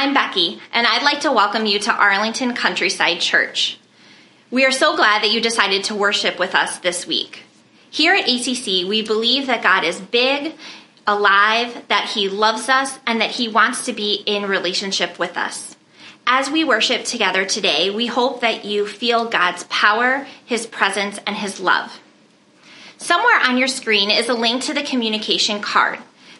I'm Becky, and I'd like to welcome you to Arlington Countryside Church. We are so glad that you decided to worship with us this week. Here at ACC, we believe that God is big, alive, that He loves us, and that He wants to be in relationship with us. As we worship together today, we hope that you feel God's power, His presence, and His love. Somewhere on your screen is a link to the communication card.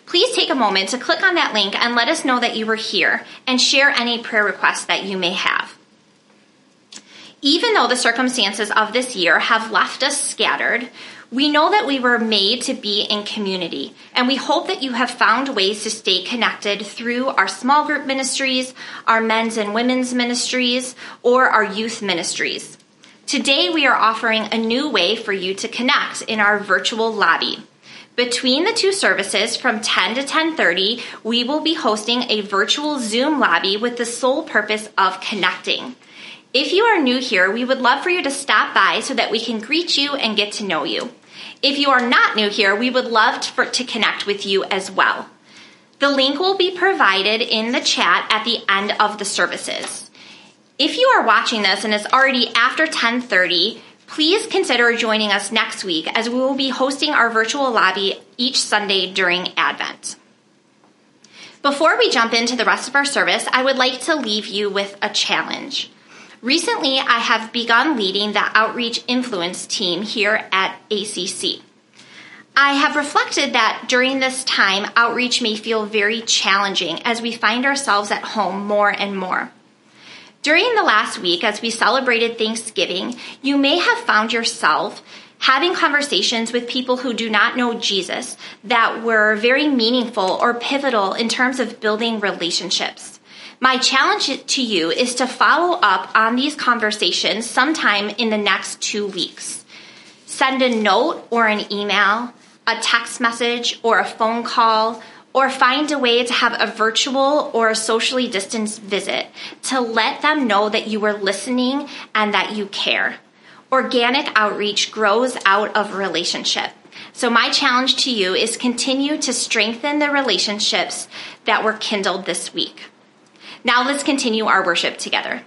Please take a moment to click on that link and let us know that you were here and share any prayer requests that you may have. Even though the circumstances of this year have left us scattered, we know that we were made to be in community, and we hope that you have found ways to stay connected through our small group ministries, our men's and women's ministries, or our youth ministries. Today, we are offering a new way for you to connect in our virtual lobby. Between the two services from 10 to 10:30, we will be hosting a virtual Zoom lobby with the sole purpose of connecting. If you are new here, we would love for you to stop by so that we can greet you and get to know you. If you are not new here, we would love to, for, to connect with you as well. The link will be provided in the chat at the end of the services. If you are watching this and it's already after 1030, Please consider joining us next week as we will be hosting our virtual lobby each Sunday during Advent. Before we jump into the rest of our service, I would like to leave you with a challenge. Recently, I have begun leading the outreach influence team here at ACC. I have reflected that during this time, outreach may feel very challenging as we find ourselves at home more and more. During the last week, as we celebrated Thanksgiving, you may have found yourself having conversations with people who do not know Jesus that were very meaningful or pivotal in terms of building relationships. My challenge to you is to follow up on these conversations sometime in the next two weeks. Send a note or an email, a text message or a phone call or find a way to have a virtual or a socially distanced visit to let them know that you are listening and that you care. Organic outreach grows out of relationship. So my challenge to you is continue to strengthen the relationships that were kindled this week. Now let's continue our worship together.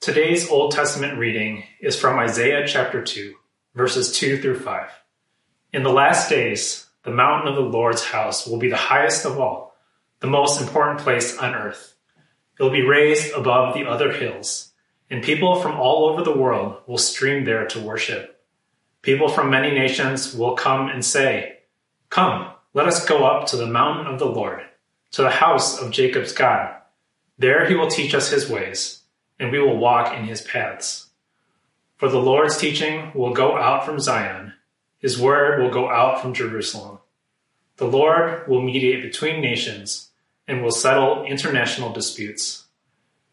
Today's Old Testament reading is from Isaiah chapter 2, verses 2 through 5. In the last days, the mountain of the Lord's house will be the highest of all, the most important place on earth. It will be raised above the other hills, and people from all over the world will stream there to worship. People from many nations will come and say, Come, let us go up to the mountain of the Lord, to the house of Jacob's God. There he will teach us his ways, and we will walk in his paths. For the Lord's teaching will go out from Zion his word will go out from Jerusalem. The Lord will mediate between nations and will settle international disputes.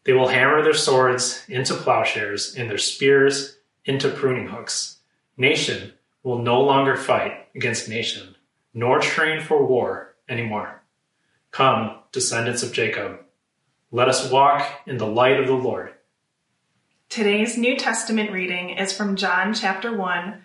They will hammer their swords into plowshares and their spears into pruning hooks. Nation will no longer fight against nation, nor train for war anymore. Come, descendants of Jacob, let us walk in the light of the Lord. Today's New Testament reading is from John chapter 1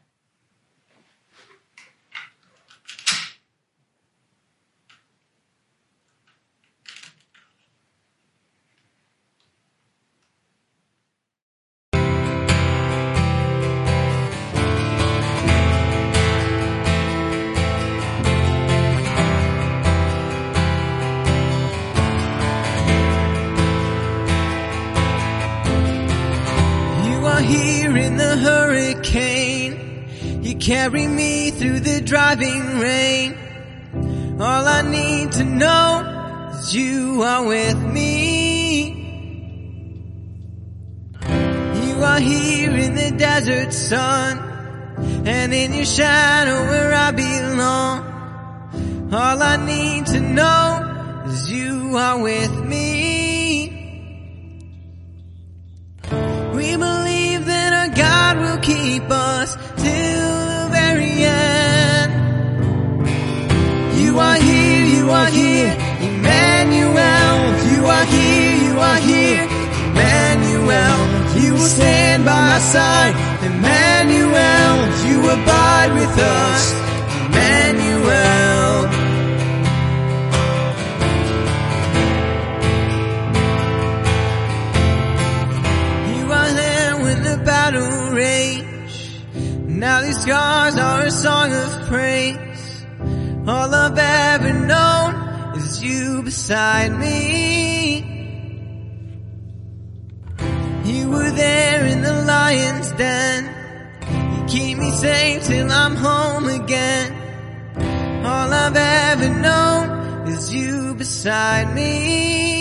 Carry me through the driving rain. All I need to know is you are with me. You are here in the desert sun, and in your shadow where I belong. All I need to know is you are with me. God will keep us till the very end. You are here, you are here, Emmanuel. You are here, you are here, Emmanuel. You will stand by my side, Emmanuel. You abide with us, Emmanuel. Now these scars are a song of praise. All I've ever known is you beside me. You were there in the lion's den. You keep me safe till I'm home again. All I've ever known is you beside me.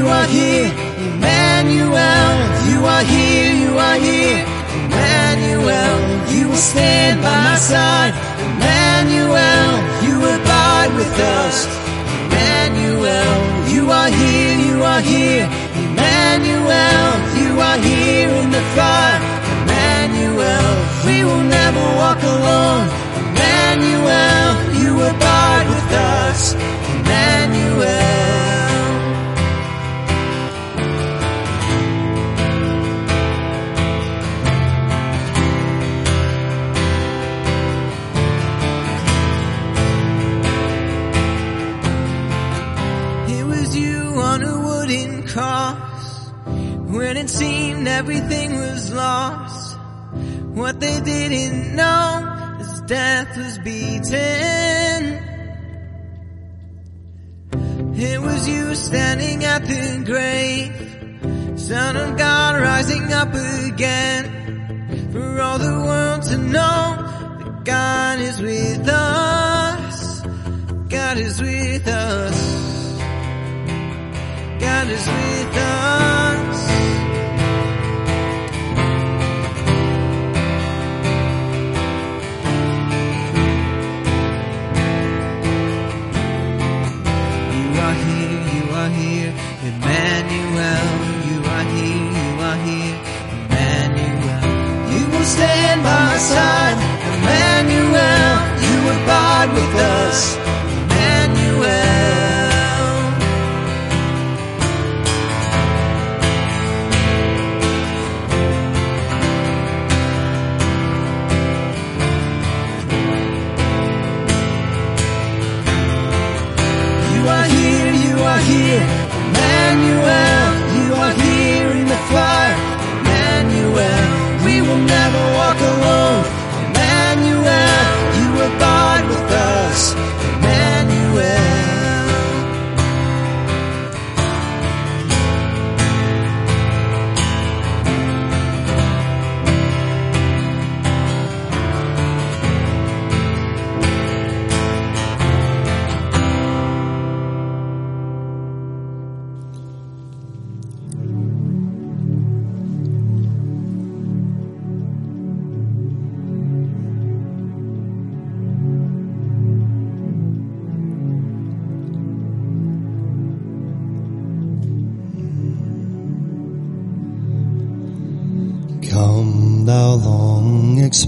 You are here, Emmanuel. You are here, you are here, Emmanuel. You will stand by my side, Emmanuel. You abide with us, Emmanuel. You are here, you are here, Emmanuel. You are here in the fire, Emmanuel. We will never walk alone, Emmanuel. You abide with us, Emmanuel. Everything was lost. What they didn't know is death was beaten. It was you standing at the grave, Son of God rising up again for all the world to know that God is with us. God is with us. God is with us. Side, Emmanuel. You abide with us,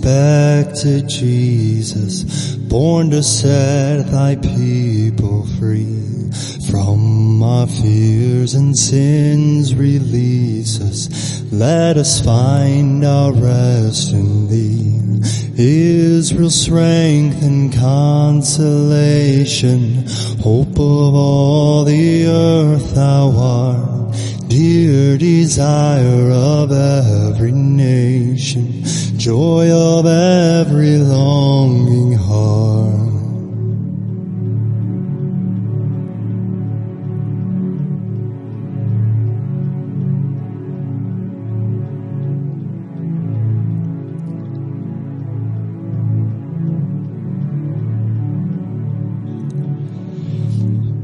long to Jesus, born to set thy people free. From our fears and sins release us, let us find our rest in thee. Israel's strength and consolation, hope of all the earth thou art dear desire of every nation, joy of every longing heart.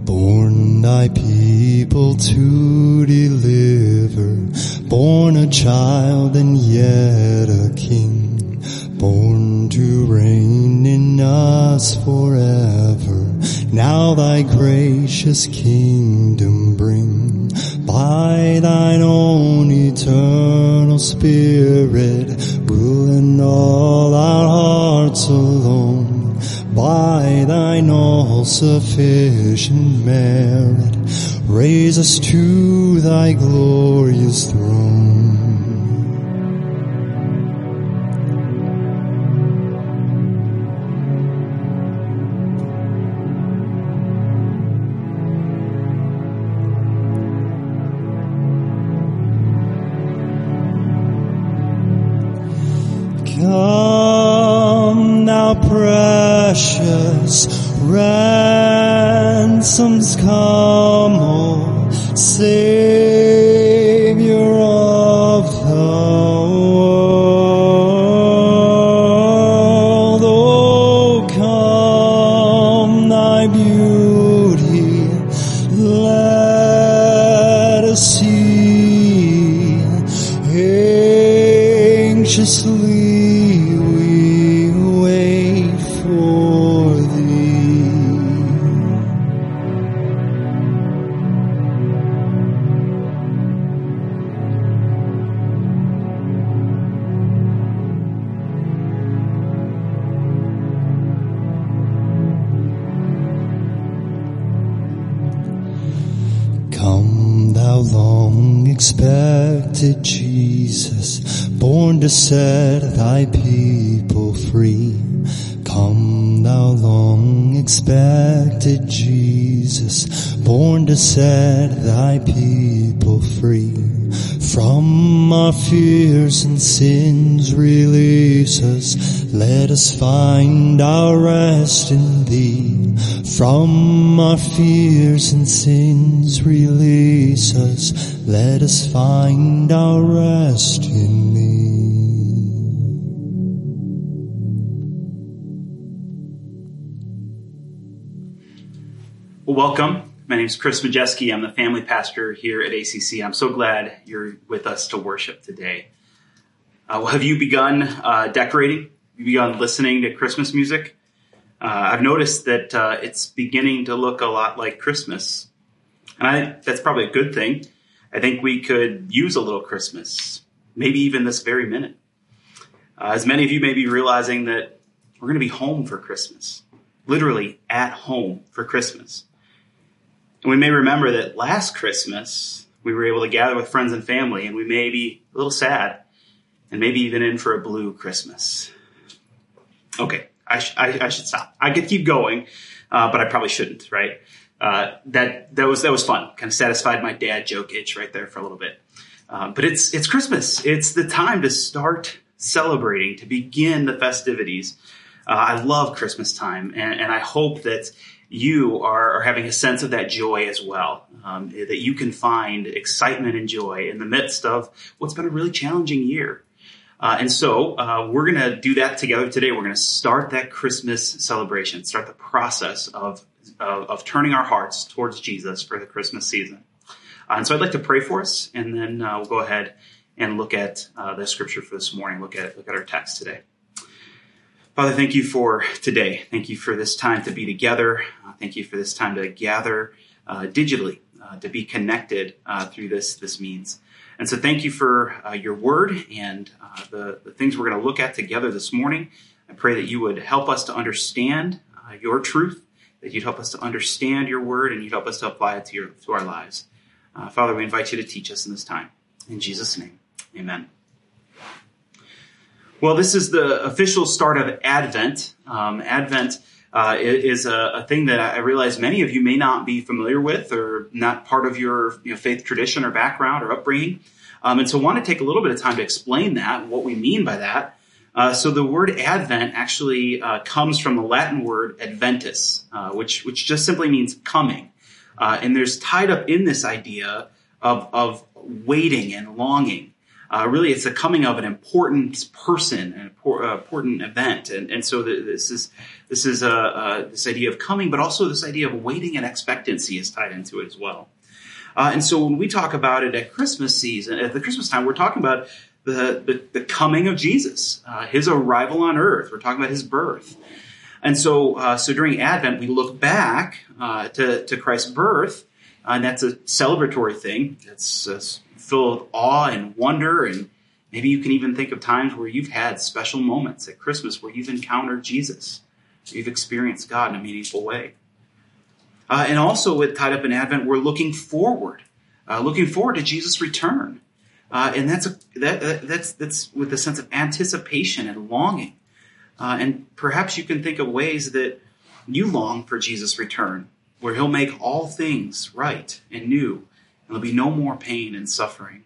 Born thy people to deliver, born a child and yet a king, born to reign in us forever. Now thy gracious kingdom bring, by thine own eternal spirit, rule in all our hearts alone. by thine all sufficient merit, raise us to thy glorious throne. Come, thou precious ransoms, come, O oh, Savior find our rest in thee. From our fears and sins release us, let us find our rest in thee. Well, welcome. My name is Chris Majeski. I'm the family pastor here at ACC. I'm so glad you're with us to worship today. Uh, well, have you begun uh, decorating? Begun listening to Christmas music? Uh, I've noticed that uh, it's beginning to look a lot like Christmas. And I, that's probably a good thing. I think we could use a little Christmas, maybe even this very minute. Uh, as many of you may be realizing that we're going to be home for Christmas, literally at home for Christmas. And we may remember that last Christmas, we were able to gather with friends and family, and we may be a little sad and maybe even in for a blue Christmas. Okay, I, sh- I, I should stop. I could keep going, uh, but I probably shouldn't, right? Uh, that, that was, that was fun. Kind of satisfied my dad joke itch right there for a little bit. Um, but it's, it's Christmas. It's the time to start celebrating, to begin the festivities. Uh, I love Christmas time, and, and I hope that you are, are having a sense of that joy as well. Um, that you can find excitement and joy in the midst of what's been a really challenging year. Uh, and so uh, we're going to do that together today. We're going to start that Christmas celebration, start the process of, of, of turning our hearts towards Jesus for the Christmas season. Uh, and so I'd like to pray for us, and then uh, we'll go ahead and look at uh, the scripture for this morning. Look at look at our text today. Father, thank you for today. Thank you for this time to be together. Uh, thank you for this time to gather uh, digitally, uh, to be connected uh, through this this means. And so, thank you for uh, your word and uh, the, the things we're going to look at together this morning. I pray that you would help us to understand your truth, that you'd help us to understand your word, and you'd help us to apply it to, your, to our lives. Father, we invite you to teach us in this time. In Jesus' name, amen. Well, this is the official start of Advent. Um, Advent uh, is a, a, thing that I realize many of you may not be familiar with or not part of your you know, faith tradition or background or upbringing. Um, and so I want to take a little bit of time to explain that, what we mean by that. Uh, so the word Advent actually uh, comes from the Latin word adventus, uh, which, which just simply means coming. Uh, and there's tied up in this idea of, of waiting and longing. Uh, really, it's the coming of an important person, an important event, and and so the, this is this is uh, uh, this idea of coming, but also this idea of waiting and expectancy is tied into it as well. Uh, and so when we talk about it at Christmas season, at the Christmas time, we're talking about the the, the coming of Jesus, uh, his arrival on earth. We're talking about his birth. And so, uh, so during Advent, we look back to to Christ's birth, and that's a celebratory thing. It's full of awe and wonder and maybe you can even think of times where you've had special moments at christmas where you've encountered jesus You've experienced God in a meaningful way. Uh, and also, with tied up in Advent, we're looking forward, uh, looking forward to Jesus' return, uh, and that's a, that, that's that's with a sense of anticipation and longing. Uh, and perhaps you can think of ways that you long for Jesus' return, where He'll make all things right and new, there'll be no more pain and suffering.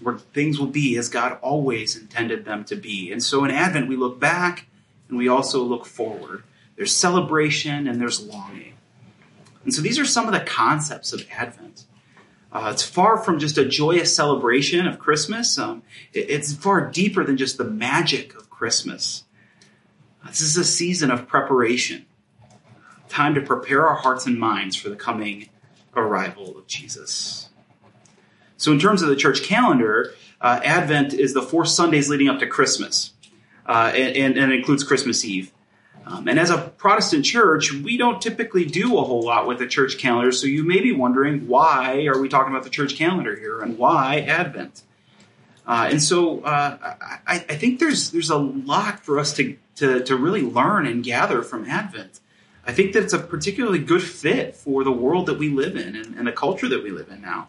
Where things will be as God always intended them to be. And so in Advent, we look back and we also look forward. There's celebration and there's longing. And so these are some of the concepts of Advent. Uh, it's far from just a joyous celebration of Christmas. Um, it, it's far deeper than just the magic of Christmas. This is a season of preparation, time to prepare our hearts and minds for the coming arrival of Jesus. So, in terms of the church calendar, uh, Advent is the four Sundays leading up to Christmas, uh, and, and, it includes Christmas Eve. Um, and as a Protestant church, we don't typically do a whole lot with the church calendar, so you may be wondering why are we talking about the church calendar here and why Advent? Uh, and so uh, I, I, think there's there's a lot for us to, to, to really learn and gather from Advent. I think that it's a particularly good fit for the world that we live in and, and the culture that we live in now.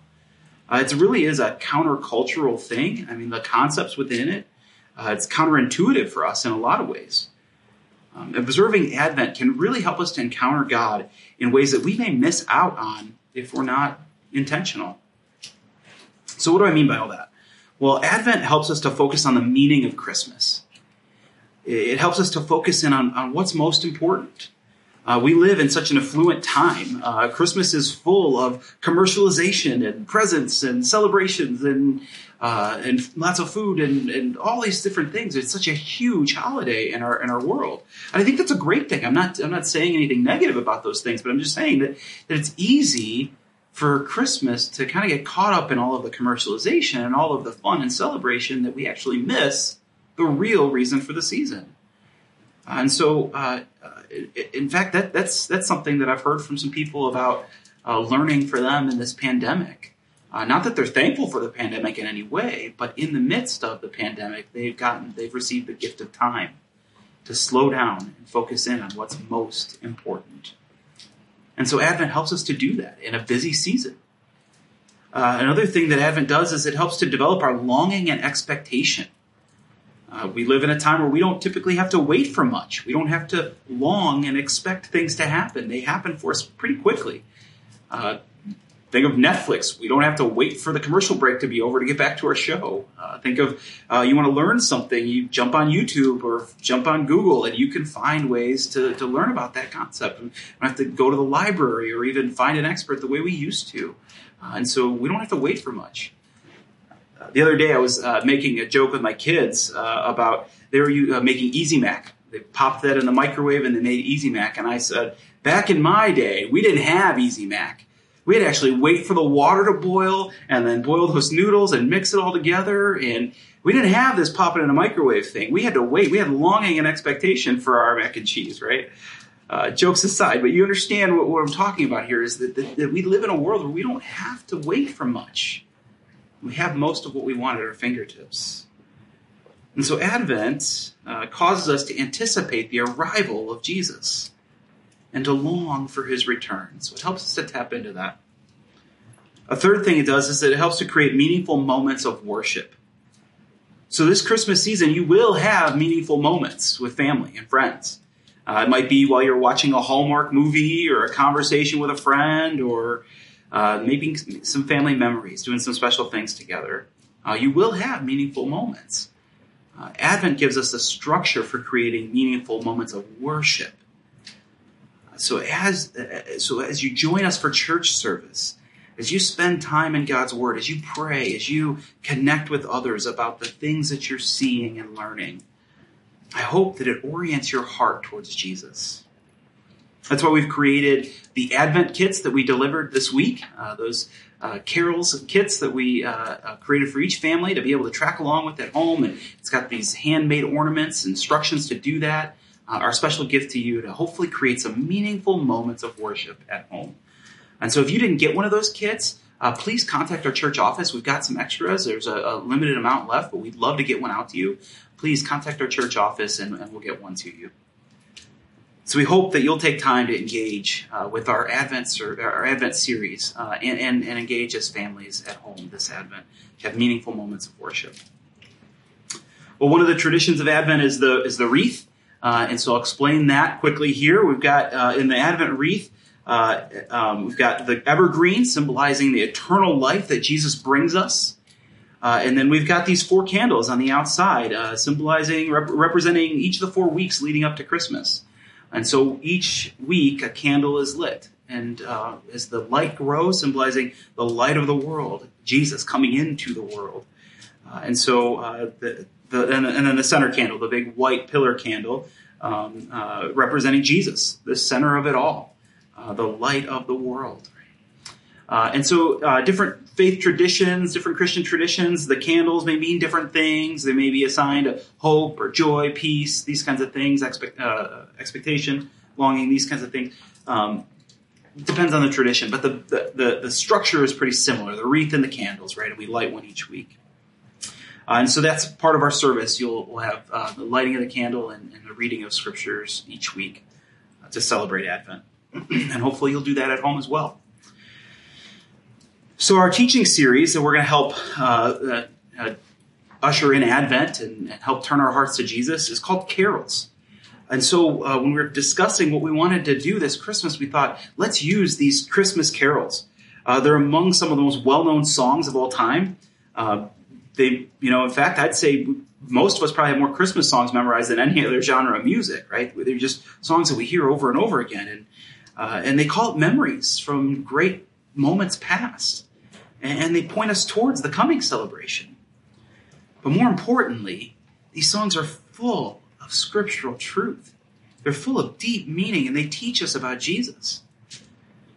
Uh, it really is a countercultural thing. I mean, the concepts within it, uh, it's counterintuitive for us in a lot of ways. Um, observing Advent can really help us to encounter God in ways that we may miss out on if we're not intentional. So, what do I mean by all that? Well, Advent helps us to focus on the meaning of Christmas. It helps us to focus in on, on what's most important. Uh, we live in such an affluent time. Uh, Christmas is full of commercialization and presents and celebrations and uh, and lots of food and, and all these different things. It's such a huge holiday in our in our world, and I think that's a great thing. I'm not I'm not saying anything negative about those things, but I'm just saying that that it's easy for Christmas to kind of get caught up in all of the commercialization and all of the fun and celebration that we actually miss the real reason for the season. And so, uh, in fact, that, that's that's something that I've heard from some people about uh, learning for them in this pandemic. Uh, not that they're thankful for the pandemic in any way, but in the midst of the pandemic, they've gotten they've received the gift of time to slow down and focus in on what's most important. And so Advent helps us to do that in a busy season. Uh, another thing that Advent does is it helps to develop our longing and expectation. Uh, we live in a time where we don't typically have to wait for much. We don't have to long and expect things to happen. They happen for us pretty quickly. Uh, Think of Netflix. We don't have to wait for the commercial break to be over to get back to our show. Uh, think of uh, you want to learn something, you jump on YouTube or jump on Google, and you can find ways to, to learn about that concept. We don't have to go to the library or even find an expert the way we used to. Uh, and so we don't have to wait for much. Uh, the other day, I was uh, making a joke with my kids uh, about they were making Easy Mac. They popped that in the microwave and they made Easy Mac. And I said, back in my day, we didn't have Easy Mac we had to actually wait for the water to boil and then boil those noodles and mix it all together. And we didn't have this pop it in a microwave thing. We had to wait. We had longing and expectation for our mac and cheese, right? Uh, jokes aside, but you understand what, what I'm talking about here is that, that, that we live in a world where we don't have to wait for much. We have most of what we want at our fingertips. And so Advent uh, causes us to anticipate the arrival of Jesus and to long for his return. So it helps us to tap into that. A third thing it does is that it helps to create meaningful moments of worship. So this Christmas season, you will have meaningful moments with family and friends. Uh, it might be while you're watching a Hallmark movie or a conversation with a friend or uh, maybe some family memories, doing some special things together. Uh, you will have meaningful moments. Uh, Advent gives us a structure for creating meaningful moments of worship. So as so as you join us for church service, as you spend time in God's Word, as you pray, as you connect with others about the things that you're seeing and learning, I hope that it orients your heart towards Jesus. That's why we've created the Advent kits that we delivered this week. Uh, those uh, carols kits that we uh, uh created for each family to be able to track along with at home, and it's got these handmade ornaments, instructions to do that uh, our special gift to you to hopefully create some meaningful moments of worship at home. And so if you didn't get one of those kits, uh, please contact our church office. We've got some extras. There's a, a, limited amount left, but we'd love to get one out to you. Please contact our church office and, and we'll get one to you. So we hope that you'll take time to engage uh, with our Advent ser- our Advent series uh, and, and, and engage as families at home this Advent. Have meaningful moments of worship. Well, one of the traditions of Advent is the is the wreath, uh, and so I'll explain that quickly here. We've got uh, in the Advent wreath, uh, um, we've got the evergreen symbolizing the eternal life that Jesus brings us. Uh, and then we've got these four candles on the outside, uh, symbolizing, rep- representing each of the four weeks leading up to Christmas. And so each week a candle is lit. And uh, as the light grows, symbolizing the light of the world, Jesus coming into the world. Uh, and so uh, the, the, and, and then the center candle, the big white pillar candle, um, uh, representing Jesus, the center of it all, the light of the world. Uh, and so, uh, different faith traditions, different Christian traditions, the candles may mean different things. They may be assigned hope or joy, peace, these kinds of things, expect, uh, expectation, longing, these kinds of things. Um, depends on the tradition, but the, the, the, the, structure is pretty similar. The wreath and the candles, right? And we light one each week. Uh, and so that's part of our service. You'll we'll have uh, the lighting of the candle and, and, the reading of scriptures each week uh, to celebrate Advent. and hopefully you'll do that at home as well. So, our teaching series that we're going to help uh, uh, uh, usher in Advent and, and, help turn our hearts to Jesus is called Carols. And so, uh, when we were discussing what we wanted to do this Christmas, we thought, let's use these Christmas carols. Uh, they're among some of the most well known songs of all time. Uh, they, you know, in fact, I'd say most of us probably have more Christmas songs memorized than any other genre of music, right? They're just songs that we hear over and over again. And, and they call it memories from great moments past and they point us towards the coming celebration. But more importantly, these songs are full of scriptural truth. They're full of deep meaning and they teach us about Jesus.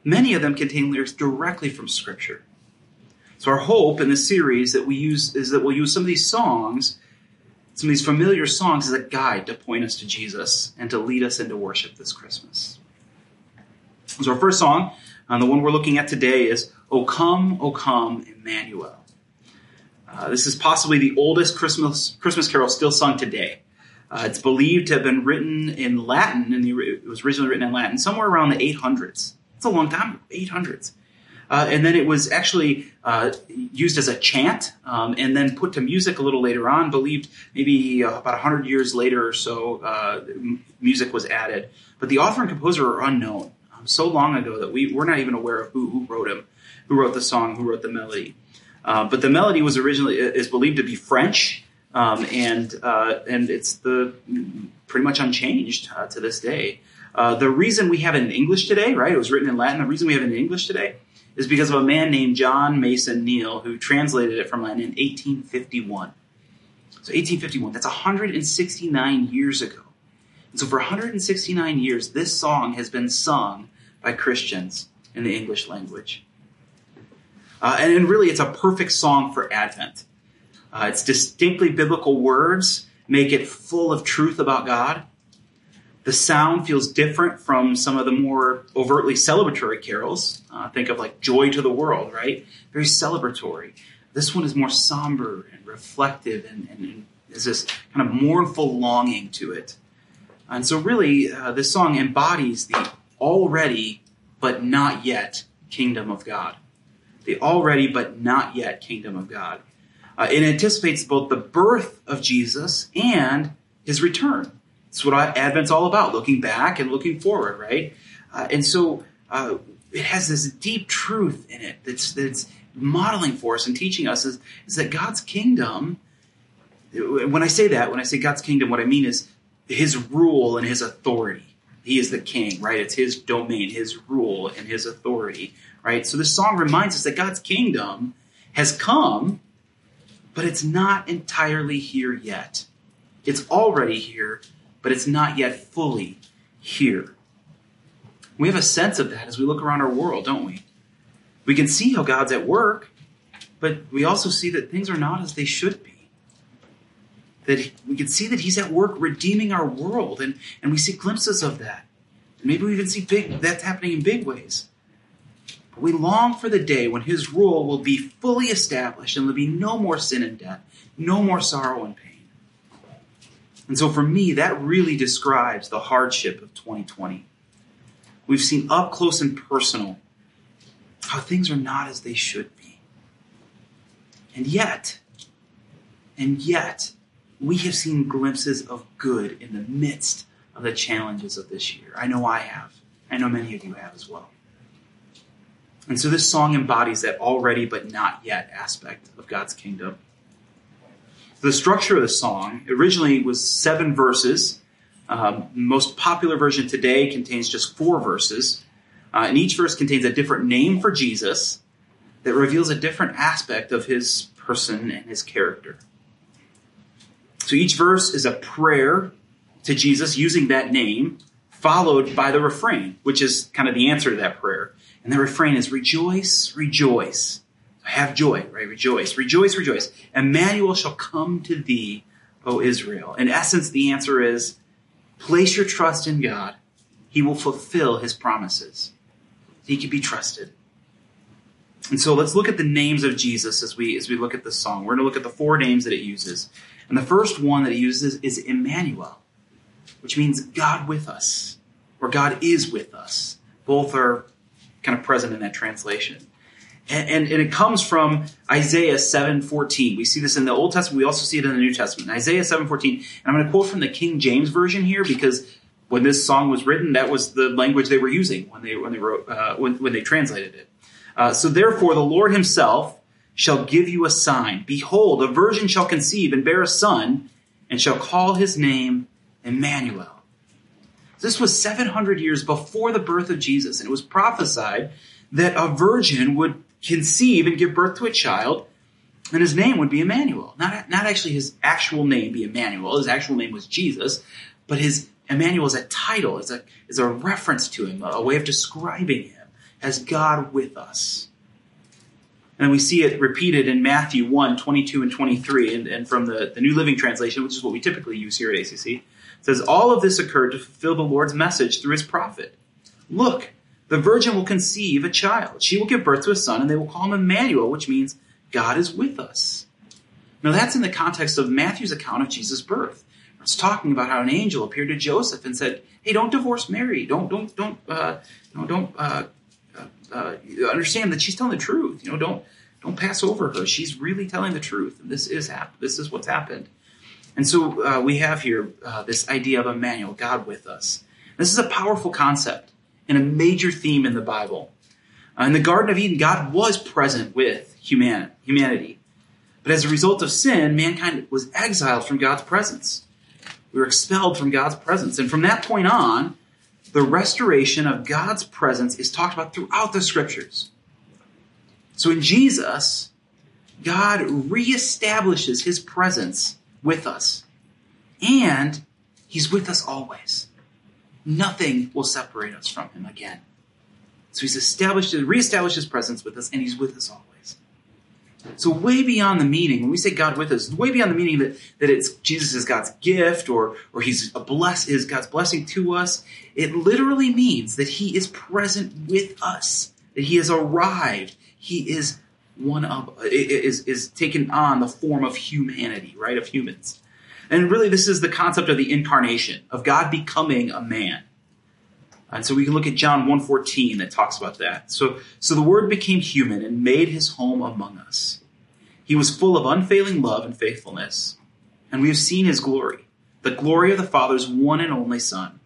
Many of them contain lyrics directly from scripture. So our hope in this series that we use is that we'll use some of these songs, some of these familiar songs as a guide to point us to Jesus and to lead us into worship this Christmas. So our first song, and the one we're looking at today is O come, O come, Emmanuel. Uh, this is possibly the oldest Christmas, Christmas carol still sung today. Uh, it's believed to have been written in Latin, and it was originally written in Latin somewhere around the 800s. It's a long time, 800s. Uh, and then it was actually uh, used as a chant um, and then put to music a little later on. Believed maybe uh, about 100 years later or so, uh, music was added. But the author and composer are unknown so long ago that we, we're not even aware of who, who wrote him who wrote the song, who wrote the melody. Uh, but the melody was originally is believed to be French, um, and uh, and it's the pretty much unchanged uh, to this day. Uh, the reason we have it in English today, right? It was written in Latin. The reason we have it in English today is because of a man named John Mason Neale who translated it from Latin in 1851. So 1851. That's 169 years ago. And so for 169 years, this song has been sung by Christians in the English language. Uh, and, and, really, it's a perfect song for Advent. Uh, its distinctly biblical words make it full of truth about God. The sound feels different from some of the more overtly celebratory carols. Uh, think of like Joy to the World, right? Very celebratory. This one is more somber and reflective and, and, and is this kind of mournful longing to it. And so, really, uh, this song embodies the already but not yet kingdom of God the already but not yet kingdom of God. Uh, it anticipates both the birth of Jesus and his return. That's what Advent's all about, looking back and looking forward, right? Uh, and so uh, it has this deep truth in it that's, that's modeling for us and teaching us is, is that God's kingdom, when I say that, when I say God's kingdom, what I mean is his rule and his authority. He is the king, right? It's his domain, his rule, and his authority right? So this song reminds us that God's kingdom has come, but it's not entirely here yet. It's already here, but it's not yet fully here. We have a sense of that as we look around our world, don't we? We can see how God's at work, but we also see that things are not as they should be. That we can see that He's at work redeeming our world, and, and we see glimpses of that. Maybe we even see big that's happening in big ways. But we long for the day when his rule will be fully established and there'll be no more sin and death, no more sorrow and pain. And so for me, that really describes the hardship of 2020. We've seen up close and personal how things are not as they should be. And yet, and yet, we have seen glimpses of good in the midst of the challenges of this year. I know I have. I know many of you have as well. And so this song embodies that already but not yet aspect of God's kingdom. The structure of the song originally was seven verses. Um, most popular version today contains just four verses. Uh, and each verse contains a different name for Jesus that reveals a different aspect of his person and his character. So each verse is a prayer to Jesus using that name, followed by the refrain, which is kind of the answer to that prayer. And the refrain is rejoice, rejoice. Have joy, right? Rejoice, rejoice, rejoice. Emmanuel shall come to thee, O Israel. In essence, the answer is place your trust in God. He will fulfill his promises. He can be trusted. And so let's look at the names of Jesus as we as we look at this song. We're going to look at the four names that it uses. And the first one that he uses is Emmanuel, which means God with us, or God is with us. Both are kind of present in that translation. And, and, and, it comes from Isaiah 7.14. We see this in the Old Testament. We also see it in the New Testament. Isaiah 7.14. And I'm going to quote from the King James Version here because when this song was written, that was the language they were using when they, when they wrote, uh, when, when they translated it. Uh, so therefore, the Lord himself shall give you a sign. Behold, a virgin shall conceive and bear a son and shall call his name Emmanuel. This was 700 years before the birth of Jesus, and it was prophesied that a virgin would conceive and give birth to a child, and his name would be Emmanuel. Not, not actually his actual name be Emmanuel. His actual name was Jesus, but his Emmanuel is a title, is a, is a reference to him, a way of describing him as God with us. And we see it repeated in Matthew 1, 22 and 23, and, and from the, the New Living Translation, which is what we typically use here at ACC. Says, All of this occurred to fulfill the Lord's message through his prophet. Look, the virgin will conceive a child. She will give birth to a son, and they will call him Emmanuel, which means God is with us. Now, that's in the context of Matthew's account of Jesus' birth. It's talking about how an angel appeared to Joseph and said, "Hey, don't divorce Mary. Don't, don't, don't, uh, don't, don't uh, uh, understand that she's telling the truth. You know, don't, don't pass over her. She's really telling the truth. This is hap- This is what's happened." And so uh, we have here uh, this idea of Emmanuel, God with us. This is a powerful concept and a major theme in the Bible. Uh, in the Garden of Eden, God was present with human, humanity. But as a result of sin, mankind was exiled from God's presence. We were expelled from God's presence. And from that point on, the restoration of God's presence is talked about throughout the scriptures. So in Jesus, God reestablishes his presence with us. And he's with us always. Nothing will separate us from him again. So he's established, reestablished his presence with us, and he's with us always. So way beyond the meaning, when we say God with us, way beyond the meaning that, that it's Jesus is God's gift or, or he's a bless is God's blessing to us, it literally means that he is present with us, that he has arrived. He is one of is is taken on the form of humanity, right? Of humans. And really, this is the concept of the incarnation, of God becoming a man. And so we can look at John 1.14 that talks about that. So, so the Word became human and made his home among us. He was full of unfailing love and faithfulness, and we have seen his glory, the glory of the Father's one and only Son.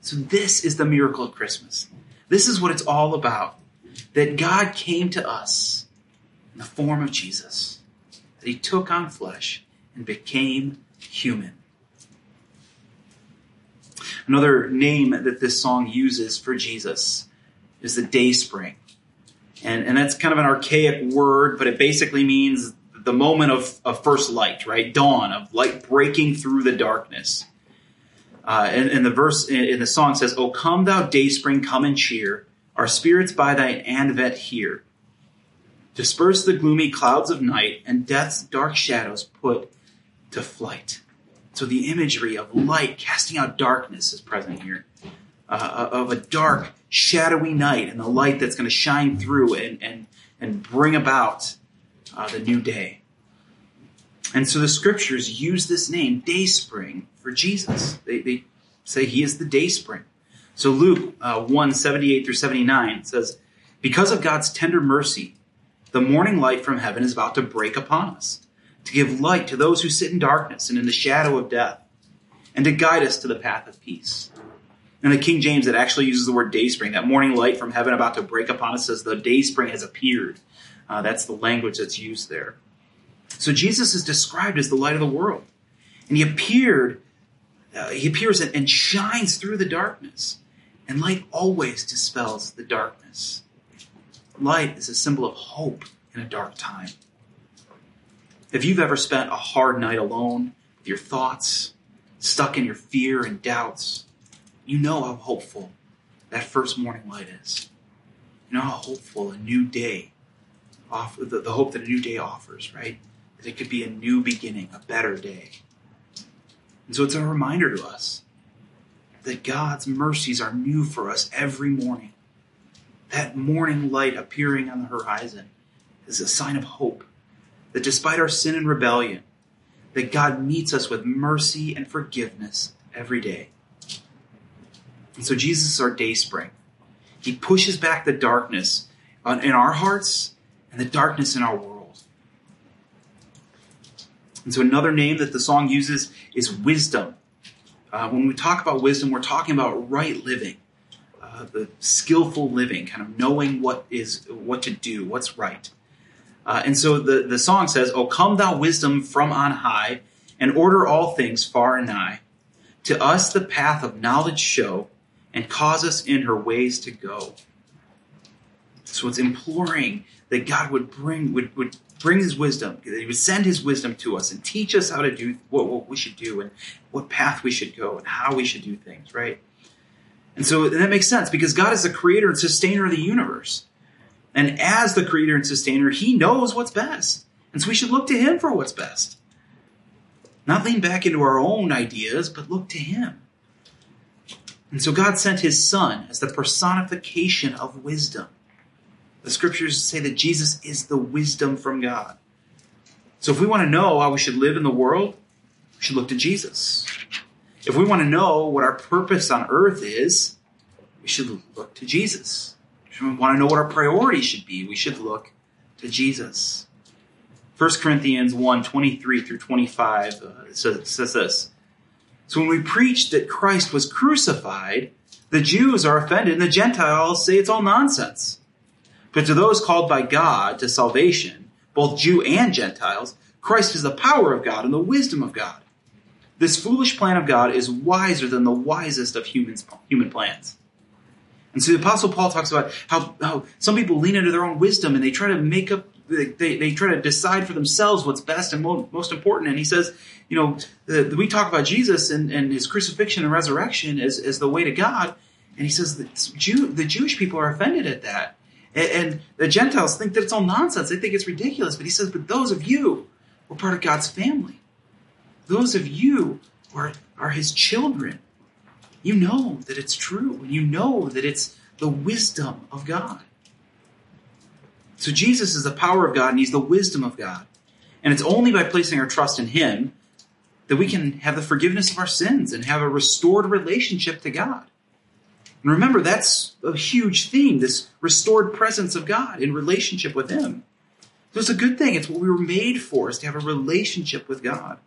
So this is the miracle of Christmas. This is what it's all about. That God came to us in the form of Jesus. That he took on flesh and became human. Another name that this song uses for Jesus is the day spring. And, and that's kind of an archaic word, but it basically means the moment of, of first light, right? Dawn, of light breaking through the darkness. Uh, and, and, the verse in, in the song says, O come thou day spring, come and cheer, our spirits by thine advent here. Disperse the gloomy clouds of night, and death's dark shadows put to flight. So the imagery of light casting out darkness is present here. Uh, of a dark, shadowy night and the light that's going to shine through and, and, and bring about uh, the new day. And so the scriptures use this name, day spring, for Jesus. They, they say he is the day spring. So Luke uh, 1 78 through 79 says, Because of God's tender mercy, the morning light from heaven is about to break upon us, to give light to those who sit in darkness and in the shadow of death, and to guide us to the path of peace. And the King James, that actually uses the word day spring, that morning light from heaven about to break upon us, says the day spring has appeared. Uh, that's the language that's used there. So Jesus is described as the light of the world. And he appeared, uh, he appears and, and shines through the darkness. And light always dispels the darkness. Light is a symbol of hope in a dark time. If you've ever spent a hard night alone with your thoughts, stuck in your fear and doubts, you know how hopeful that first morning light is. You know how hopeful a new day, the, the hope that a new day offers, right? That it could be a new beginning, a better day. And so it's a reminder to us that God's mercies are new for us every morning. That morning light appearing on the horizon is a sign of hope that despite our sin and rebellion, that God meets us with mercy and forgiveness every day. And so Jesus is our day spring. He pushes back the darkness in our hearts and the darkness in our world. And so another name that the song uses is wisdom. Uh, when we talk about wisdom, we're talking about right living, uh, the skillful living, kind of knowing what is what to do, what's right. Uh, and so the, the song says, "O come, thou wisdom from on high, and order all things far and nigh. To us the path of knowledge show, and cause us in her ways to go." So it's imploring that God would bring would, would bring his wisdom, that he would send his wisdom to us and teach us how to do what, what we should do and what path we should go and how we should do things, right? And so and that makes sense because God is the creator and sustainer of the universe. And as the creator and sustainer, he knows what's best. And so we should look to him for what's best. Not lean back into our own ideas, but look to him. And so God sent his son as the personification of wisdom. The scriptures say that Jesus is the wisdom from God. So if we want to know how we should live in the world, we should look to Jesus. If we want to know what our purpose on earth is, we should look to Jesus. If we want to know what our priorities should be, we should look to Jesus. 1 Corinthians 1 23 through 25 uh, says, this. So when we preach that Christ was crucified, the Jews are offended and the Gentiles say it's all nonsense. But to those called by God to salvation, both Jew and Gentiles, Christ is the power of God and the wisdom of God. This foolish plan of God is wiser than the wisest of human plans. And so the Apostle Paul talks about how, how some people lean into their own wisdom and they try to make up, they, they try to decide for themselves what's best and most important. And he says, you know, the, we talk about Jesus and, and his crucifixion and resurrection as, as the way to God. And he says that Jew, the Jewish people are offended at that. And, and the Gentiles think that it's all nonsense. They think it's ridiculous. But he says, but those of you who are part of God's family, those of you are, are his children, you know that it's true. And you know that it's the wisdom of God. So Jesus is the power of God and he's the wisdom of God. And it's only by placing our trust in him that we can have the forgiveness of our sins and have a restored relationship to God. And remember, that's a huge theme, this restored presence of God in relationship with Him. So it's a good thing. It's what we were made for, is to have a relationship with God.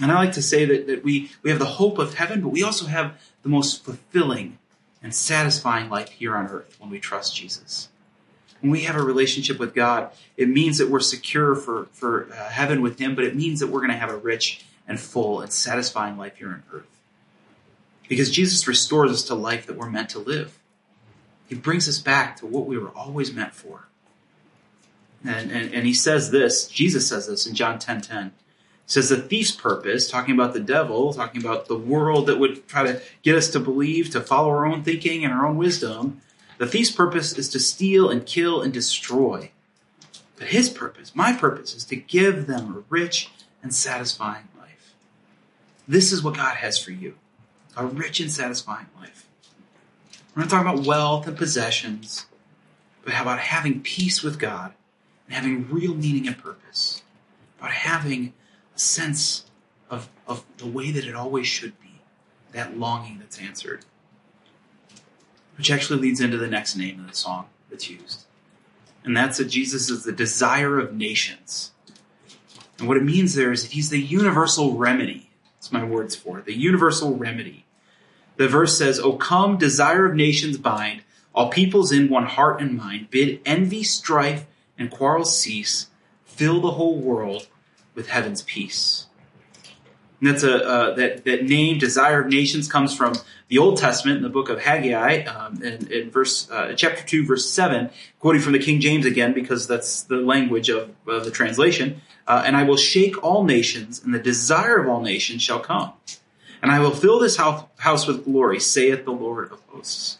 And I like to say that, that we, we have the hope of heaven, but we also have the most fulfilling and satisfying life here on earth when we trust Jesus. When we have a relationship with God, it means that we're secure for, for uh, heaven with Him, but it means that we're going to have a rich and full and satisfying life here on earth. Because Jesus restores us to life that we're meant to live. He brings us back to what we were always meant for. And, and, and he says this, Jesus says this in John 10 10. Says the thief's purpose, talking about the devil, talking about the world that would try to get us to believe, to follow our own thinking and our own wisdom. The thief's purpose is to steal and kill and destroy. But his purpose, my purpose, is to give them a rich and satisfying life. This is what God has for you a rich and satisfying life. We're not talking about wealth and possessions, but how about having peace with God and having real meaning and purpose. about having sense of, of the way that it always should be, that longing that's answered. Which actually leads into the next name of the song that's used. And that's that Jesus is the desire of nations. And what it means there is that he's the universal remedy. That's my words for it. The universal remedy. The verse says, O come, desire of nations bind, all peoples in one heart and mind, bid envy, strife, and quarrels cease, fill the whole world with heaven's peace. And that's a uh, that that name, desire of nations, comes from the Old Testament in the book of Haggai, um, in, in verse uh, chapter two, verse seven, quoting from the King James again because that's the language of, of the translation. Uh, and I will shake all nations, and the desire of all nations shall come, and I will fill this house, house with glory, saith the Lord of hosts.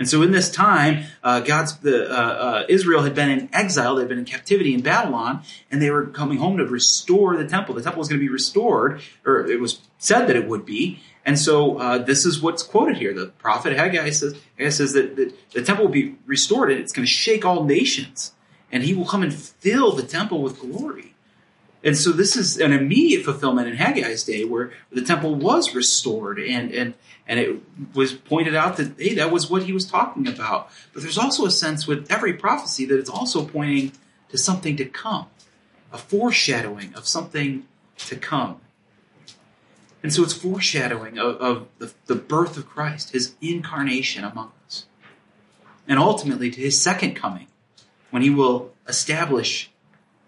And so in this time, uh, God's the uh, uh, Israel had been in exile; they'd been in captivity in Babylon, and they were coming home to restore the temple. The temple was going to be restored, or it was said that it would be. And so uh, this is what's quoted here. The prophet Haggai says, Haggai says that, that the temple will be restored, and it's going to shake all nations, and He will come and fill the temple with glory. And so this is an immediate fulfillment in Haggai's day where the temple was restored and, and, and it was pointed out that, hey, that was what he was talking about. But there's also a sense with every prophecy that it's also pointing to something to come, a foreshadowing of something to come. And so it's foreshadowing of, of the, the birth of Christ, his incarnation among us, and ultimately to his second coming when he will establish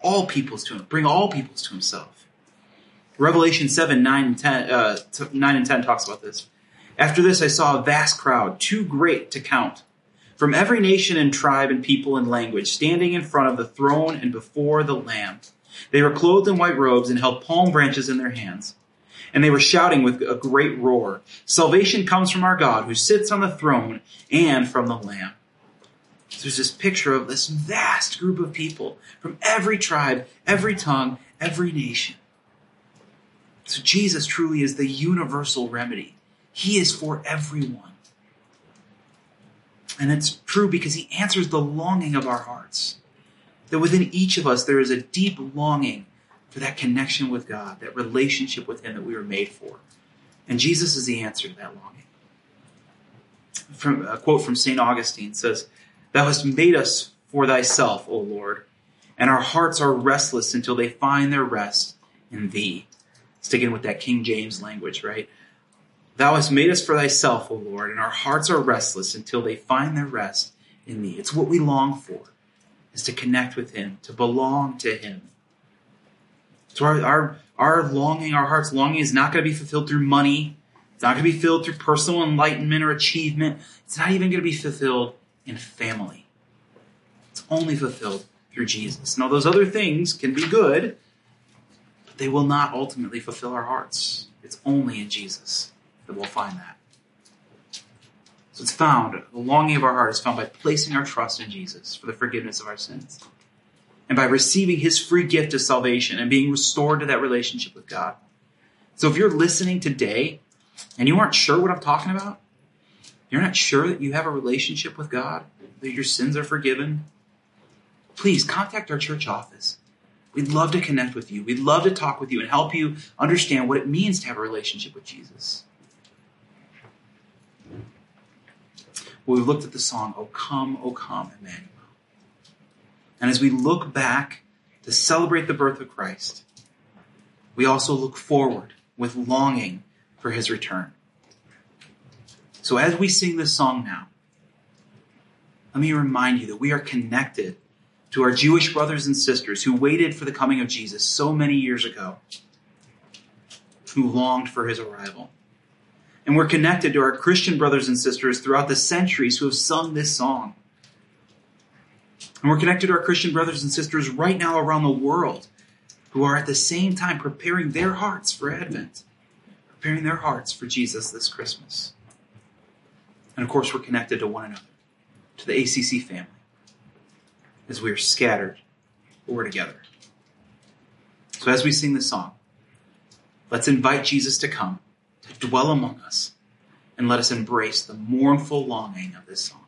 all peoples to him, bring all peoples to himself. Revelation 7, 9 and 10, uh, 9 and 10 talks about this. After this, I saw a vast crowd, too great to count, from every nation and tribe and people and language, standing in front of the throne and before the Lamb. They were clothed in white robes and held palm branches in their hands. And they were shouting with a great roar, Salvation comes from our God who sits on the throne and from the Lamb. There's this picture of this vast group of people from every tribe, every tongue, every nation. So Jesus truly is the universal remedy. He is for everyone. And it's true because he answers the longing of our hearts. That within each of us there is a deep longing for that connection with God, that relationship with him that we were made for. And Jesus is the answer to that longing. From a quote from St. Augustine says, Thou hast made us for thyself, O Lord, and our hearts are restless until they find their rest in thee. Sticking with that King James language, right? Thou hast made us for thyself, O Lord, and our hearts are restless until they find their rest in thee. It's what we long for, is to connect with him, to belong to him. So our, our, our longing, our heart's longing is not going to be fulfilled through money. It's not going to be filled through personal enlightenment or achievement. It's not even going to be fulfilled in family. It's only fulfilled through Jesus. Now, those other things can be good, but they will not ultimately fulfill our hearts. It's only in Jesus that we'll find that. So it's found, the longing of our heart is found by placing our trust in Jesus for the forgiveness of our sins. And by receiving his free gift of salvation and being restored to that relationship with God. So if you're listening today and you aren't sure what I'm talking about, you're not sure that you have a relationship with God, that your sins are forgiven, please contact our church office. We'd love to connect with you. We'd love to talk with you and help you understand what it means to have a relationship with Jesus. Well, we've looked at the song, O Come, O Come, Emmanuel. And as we look back to celebrate the birth of Christ, we also look forward with longing for his return. So as we sing this song now, let me remind you that we are connected to our Jewish brothers and sisters who waited for the coming of Jesus so many years ago, who longed for his arrival. And we're connected to our Christian brothers and sisters throughout the centuries who have sung this song. And we're connected to our Christian brothers and sisters right now around the world who are at the same time preparing their hearts for Advent, preparing their hearts for Jesus this Christmas. And of course, we're connected to one another, to the ACC family, as we are scattered, we're together. So as we sing this song, let's invite Jesus to come, to dwell among us, and let us embrace the mournful longing of this song.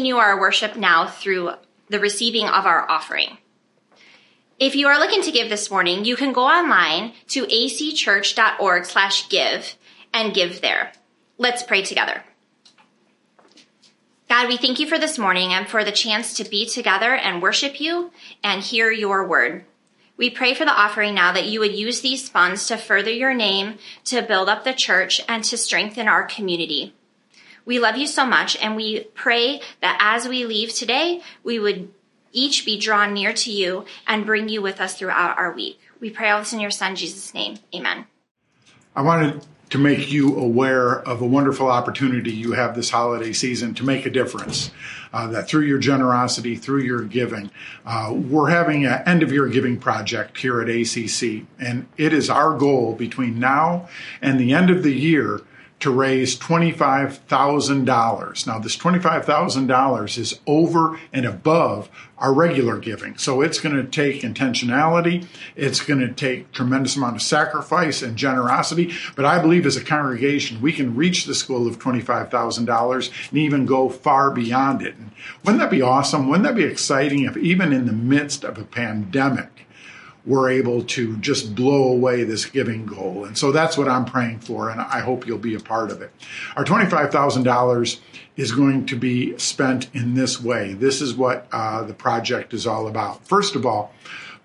Continue our worship now through the receiving of our offering. If you are looking to give this morning, you can go online to acchurch.org slash give and give there. Let's pray together. God, we thank you for this morning and for the chance to be together and worship you and hear your word. We pray for the offering now that you would use these funds to further your name, to build up the church, and to strengthen our community. We love you so much, and we pray that as we leave today, we would each be drawn near to you and bring you with us throughout our week. We pray all this in your Son, Jesus' name. Amen. I wanted to make you aware of a wonderful opportunity you have this holiday season to make a difference. Uh, that through your generosity, through your giving, uh, we're having an end of year giving project here at ACC, and it is our goal between now and the end of the year to raise $25,000. Now, this $25,000 is over and above our regular giving. So it's going to take intentionality. It's going to take tremendous amount of sacrifice and generosity. But I believe as a congregation, we can reach this goal of $25,000 and even go far beyond it. And wouldn't that be awesome? Wouldn't that be exciting if even in the midst of a pandemic, we're able to just blow away this giving goal. And so that's what I'm praying for, and I hope you'll be a part of it. Our $25,000 is going to be spent in this way. This is what uh, the project is all about. First of all,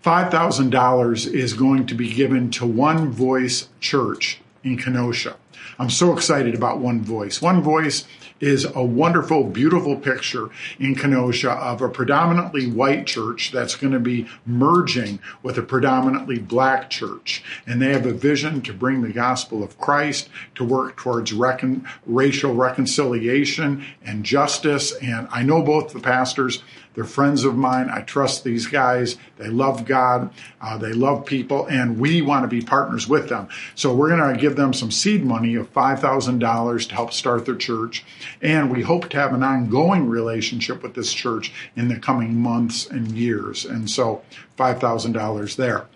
$5,000 is going to be given to One Voice Church in Kenosha. I'm so excited about One Voice. One Voice is a wonderful, beautiful picture in Kenosha of a predominantly white church that's going to be merging with a predominantly black church. And they have a vision to bring the gospel of Christ, to work towards recon- racial reconciliation and justice. And I know both the pastors. They're friends of mine. I trust these guys. They love God. Uh, they love people, and we want to be partners with them. So we're going to give them some seed money of $5,000 to help start their church. And we hope to have an ongoing relationship with this church in the coming months and years. And so $5,000 there.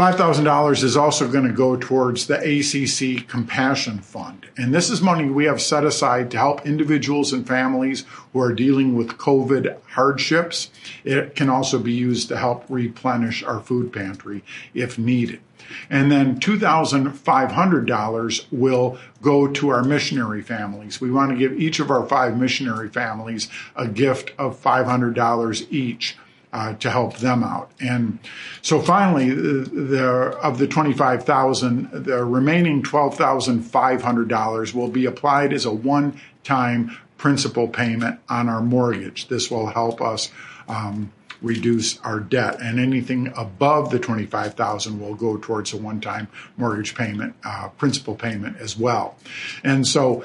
$5,000 is also going to go towards the ACC Compassion Fund. And this is money we have set aside to help individuals and families who are dealing with COVID hardships. It can also be used to help replenish our food pantry if needed. And then $2,500 will go to our missionary families. We want to give each of our five missionary families a gift of $500 each uh, to help them out. And so finally, the, the of the twenty-five thousand, the remaining twelve thousand five hundred dollars will be applied as a one-time principal payment on our mortgage. This will help us. Um, reduce our debt and anything above the 25,000 will go towards a one-time mortgage payment uh, principal payment as well and so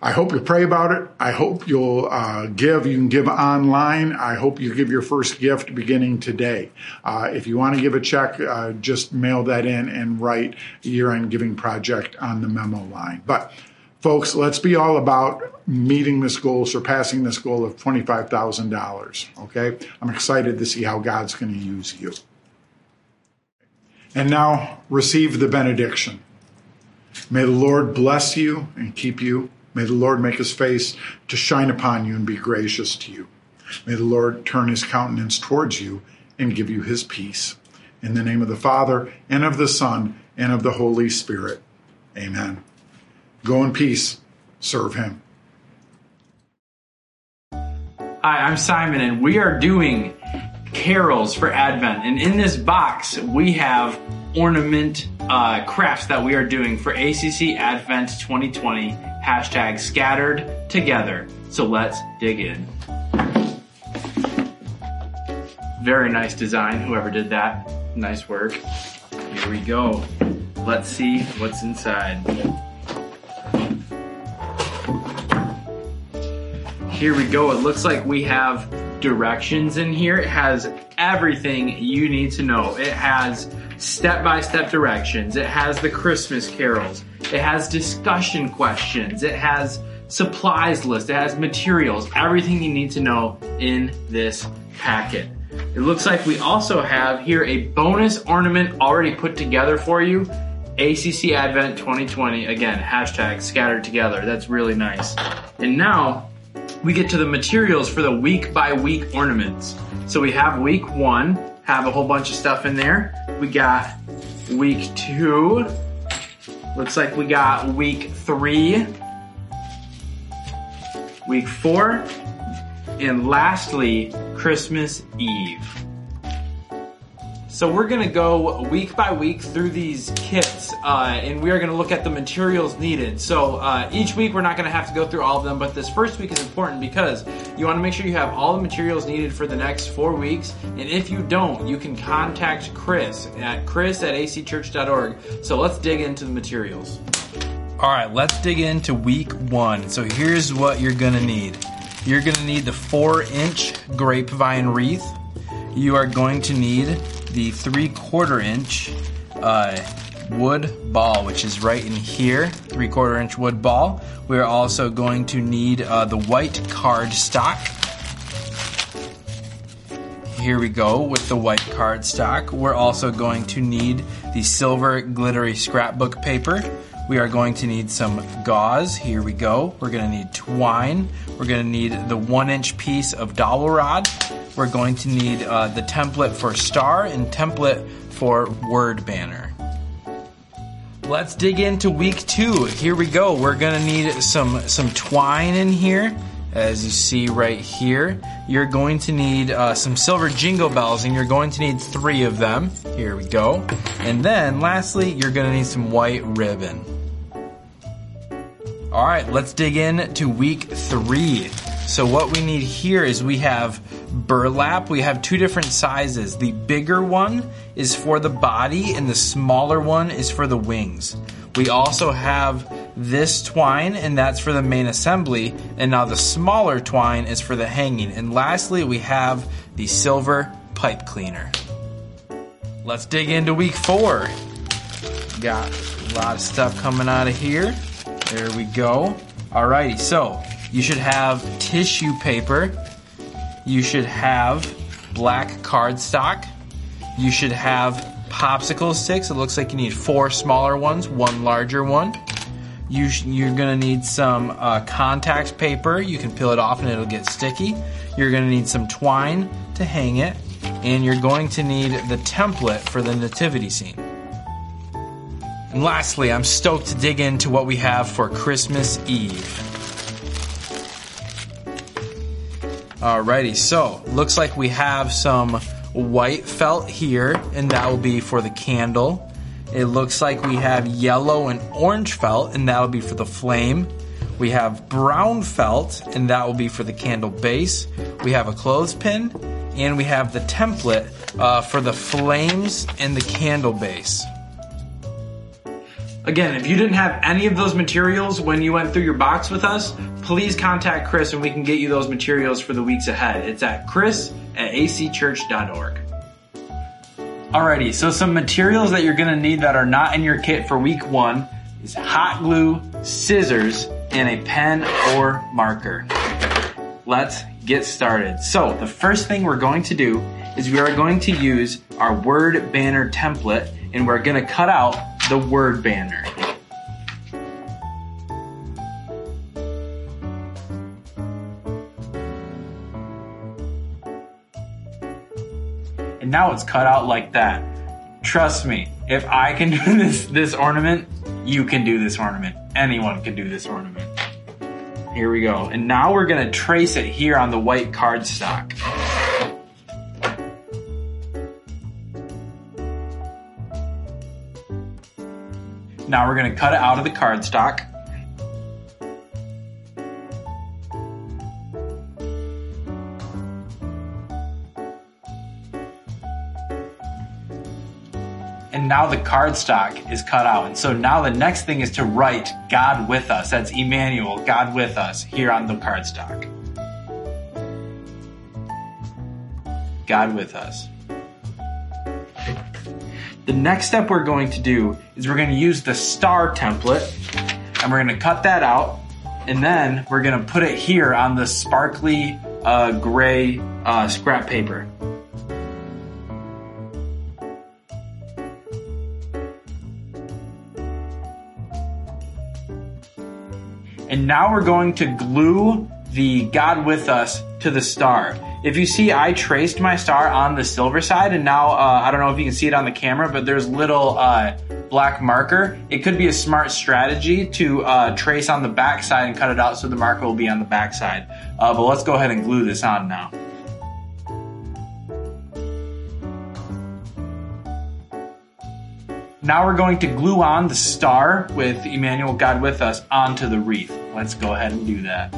I hope you pray about it. I hope you'll uh, give. You can give online. I hope you give your first gift beginning today. Uh, if you want to give a check, uh, just mail that in and write year end giving project on the memo line. But folks, let's be all about meeting this goal, surpassing this goal of $25,000. Okay. I'm excited to see how God's going to use you. And now receive the benediction. May the Lord bless you and keep you. May the Lord make his face to shine upon you and be gracious to you. May the Lord turn his countenance towards you and give you his peace. In the name of the Father, and of the Son, and of the Holy Spirit. Amen. Go in peace. Serve him. Hi, I'm Simon, and we are doing carols for Advent. And in this box, we have ornament uh, crafts that we are doing for ACC Advent 2020, hashtag scattered together. So let's dig in. Very nice design, whoever did that. Nice work. Here we go. Let's see what's inside. Here we go. It looks like we have directions in here. It has everything you need to know. It has step by step directions. It has the Christmas carols. It has discussion questions. It has supplies list. It has materials. Everything you need to know in this packet. It looks like we also have here a bonus ornament already put together for you. ACC Advent 2020. Again, hashtag scattered together. That's really nice. And now we get to the materials for the week by week ornaments. So we have week one, have a whole bunch of stuff in there. We got week two. Looks like we got week three, week four, and lastly, Christmas Eve. So we're gonna go week by week through these kits, uh, and we are gonna look at the materials needed. So uh, each week we're not gonna have to go through all of them, but this first week is important because you wanna make sure you have all the materials needed for the next four weeks. And if you don't, you can contact Chris at chris at acchurch.org. So let's dig into the materials. All right, let's dig into week one. So here's what you're gonna need. You're gonna need the four inch grapevine wreath. You are going to need the three quarter inch uh, wood ball, which is right in here, three quarter inch wood ball. We're also going to need uh, the white card stock. Here we go with the white card stock. We're also going to need the silver glittery scrapbook paper. We are going to need some gauze. Here we go. We're going to need twine. We're going to need the one inch piece of dowel rod. We're going to need uh, the template for star and template for word banner. Let's dig into week two. Here we go. We're gonna need some some twine in here, as you see right here. You're going to need uh, some silver jingle bells, and you're going to need three of them. Here we go. And then, lastly, you're gonna need some white ribbon. All right, let's dig in to week three. So what we need here is we have burlap. We have two different sizes. The bigger one is for the body and the smaller one is for the wings. We also have this twine and that's for the main assembly and now the smaller twine is for the hanging. And lastly, we have the silver pipe cleaner. Let's dig into week four. Got a lot of stuff coming out of here. There we go. Alrighty, so you should have tissue paper. You should have black cardstock. You should have popsicle sticks. It looks like you need four smaller ones, one larger one. You you're gonna need some uh, contact paper. You can peel it off and it'll get sticky. You're gonna need some twine to hang it, and you're going to need the template for the nativity scene. And lastly, I'm stoked to dig into what we have for Christmas Eve. Alrighty, so looks like we have some white felt here, and that will be for the candle. It looks like we have yellow and orange felt, and that will be for the flame. We have brown felt, and that will be for the candle base. We have a clothespin, and we have the template uh, for the flames and the candle base. Again, if you didn't have any of those materials when you went through your box with us, please contact Chris and we can get you those materials for the weeks ahead. It's at chris at acchurch.org. Alrighty, so some materials that you're gonna need that are not in your kit for week one is hot glue, scissors, and a pen or marker. Let's get started. So the first thing we're going to do is we are going to use our word banner template and we're gonna cut out the word banner. And now it's cut out like that. Trust me, if I can do this this ornament, you can do this ornament. Anyone can do this ornament. Here we go. And now we're gonna trace it here on the white cardstock. Now we're gonna cut it out of the cardstock. And now the cardstock is cut out. And so now the next thing is to write God with us. That's Emmanuel, God with us, here on the cardstock. God with us. The next step we're going to do is we're going to use the star template and we're going to cut that out and then we're going to put it here on the sparkly uh, gray uh, scrap paper. And now we're going to glue the God with us to the star. If you see, I traced my star on the silver side, and now uh, I don't know if you can see it on the camera, but there's little uh, black marker. It could be a smart strategy to uh, trace on the back side and cut it out so the marker will be on the back side. Uh, but let's go ahead and glue this on now. Now we're going to glue on the star with Emmanuel God with us onto the wreath. Let's go ahead and do that.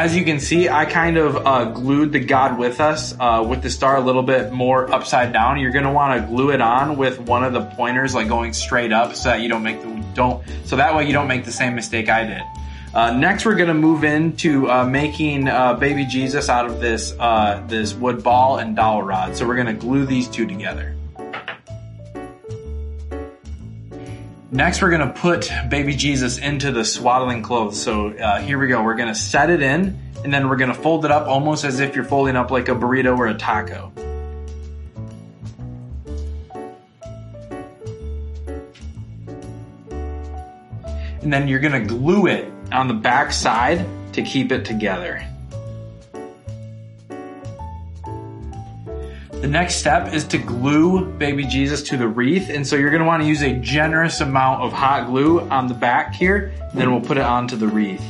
As you can see, I kind of uh, glued the God with us uh, with the star a little bit more upside down. You're going to want to glue it on with one of the pointers like going straight up so that you don't make the don't so that way you don't make the same mistake I did. Uh, next, we're going to move into uh, making uh, baby Jesus out of this uh, this wood ball and dowel rod. So we're going to glue these two together. Next, we're going to put baby Jesus into the swaddling clothes. So uh, here we go. We're going to set it in, and then we're going to fold it up almost as if you're folding up like a burrito or a taco. And then you're going to glue it on the back side to keep it together. The next step is to glue baby Jesus to the wreath. And so you're going to want to use a generous amount of hot glue on the back here. Then we'll put it onto the wreath.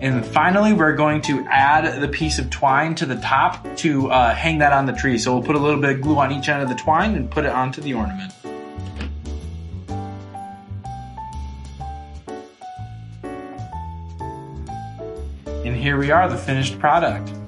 And finally, we're going to add the piece of twine to the top to uh, hang that on the tree. So we'll put a little bit of glue on each end of the twine and put it onto the ornament. Here we are, the finished product.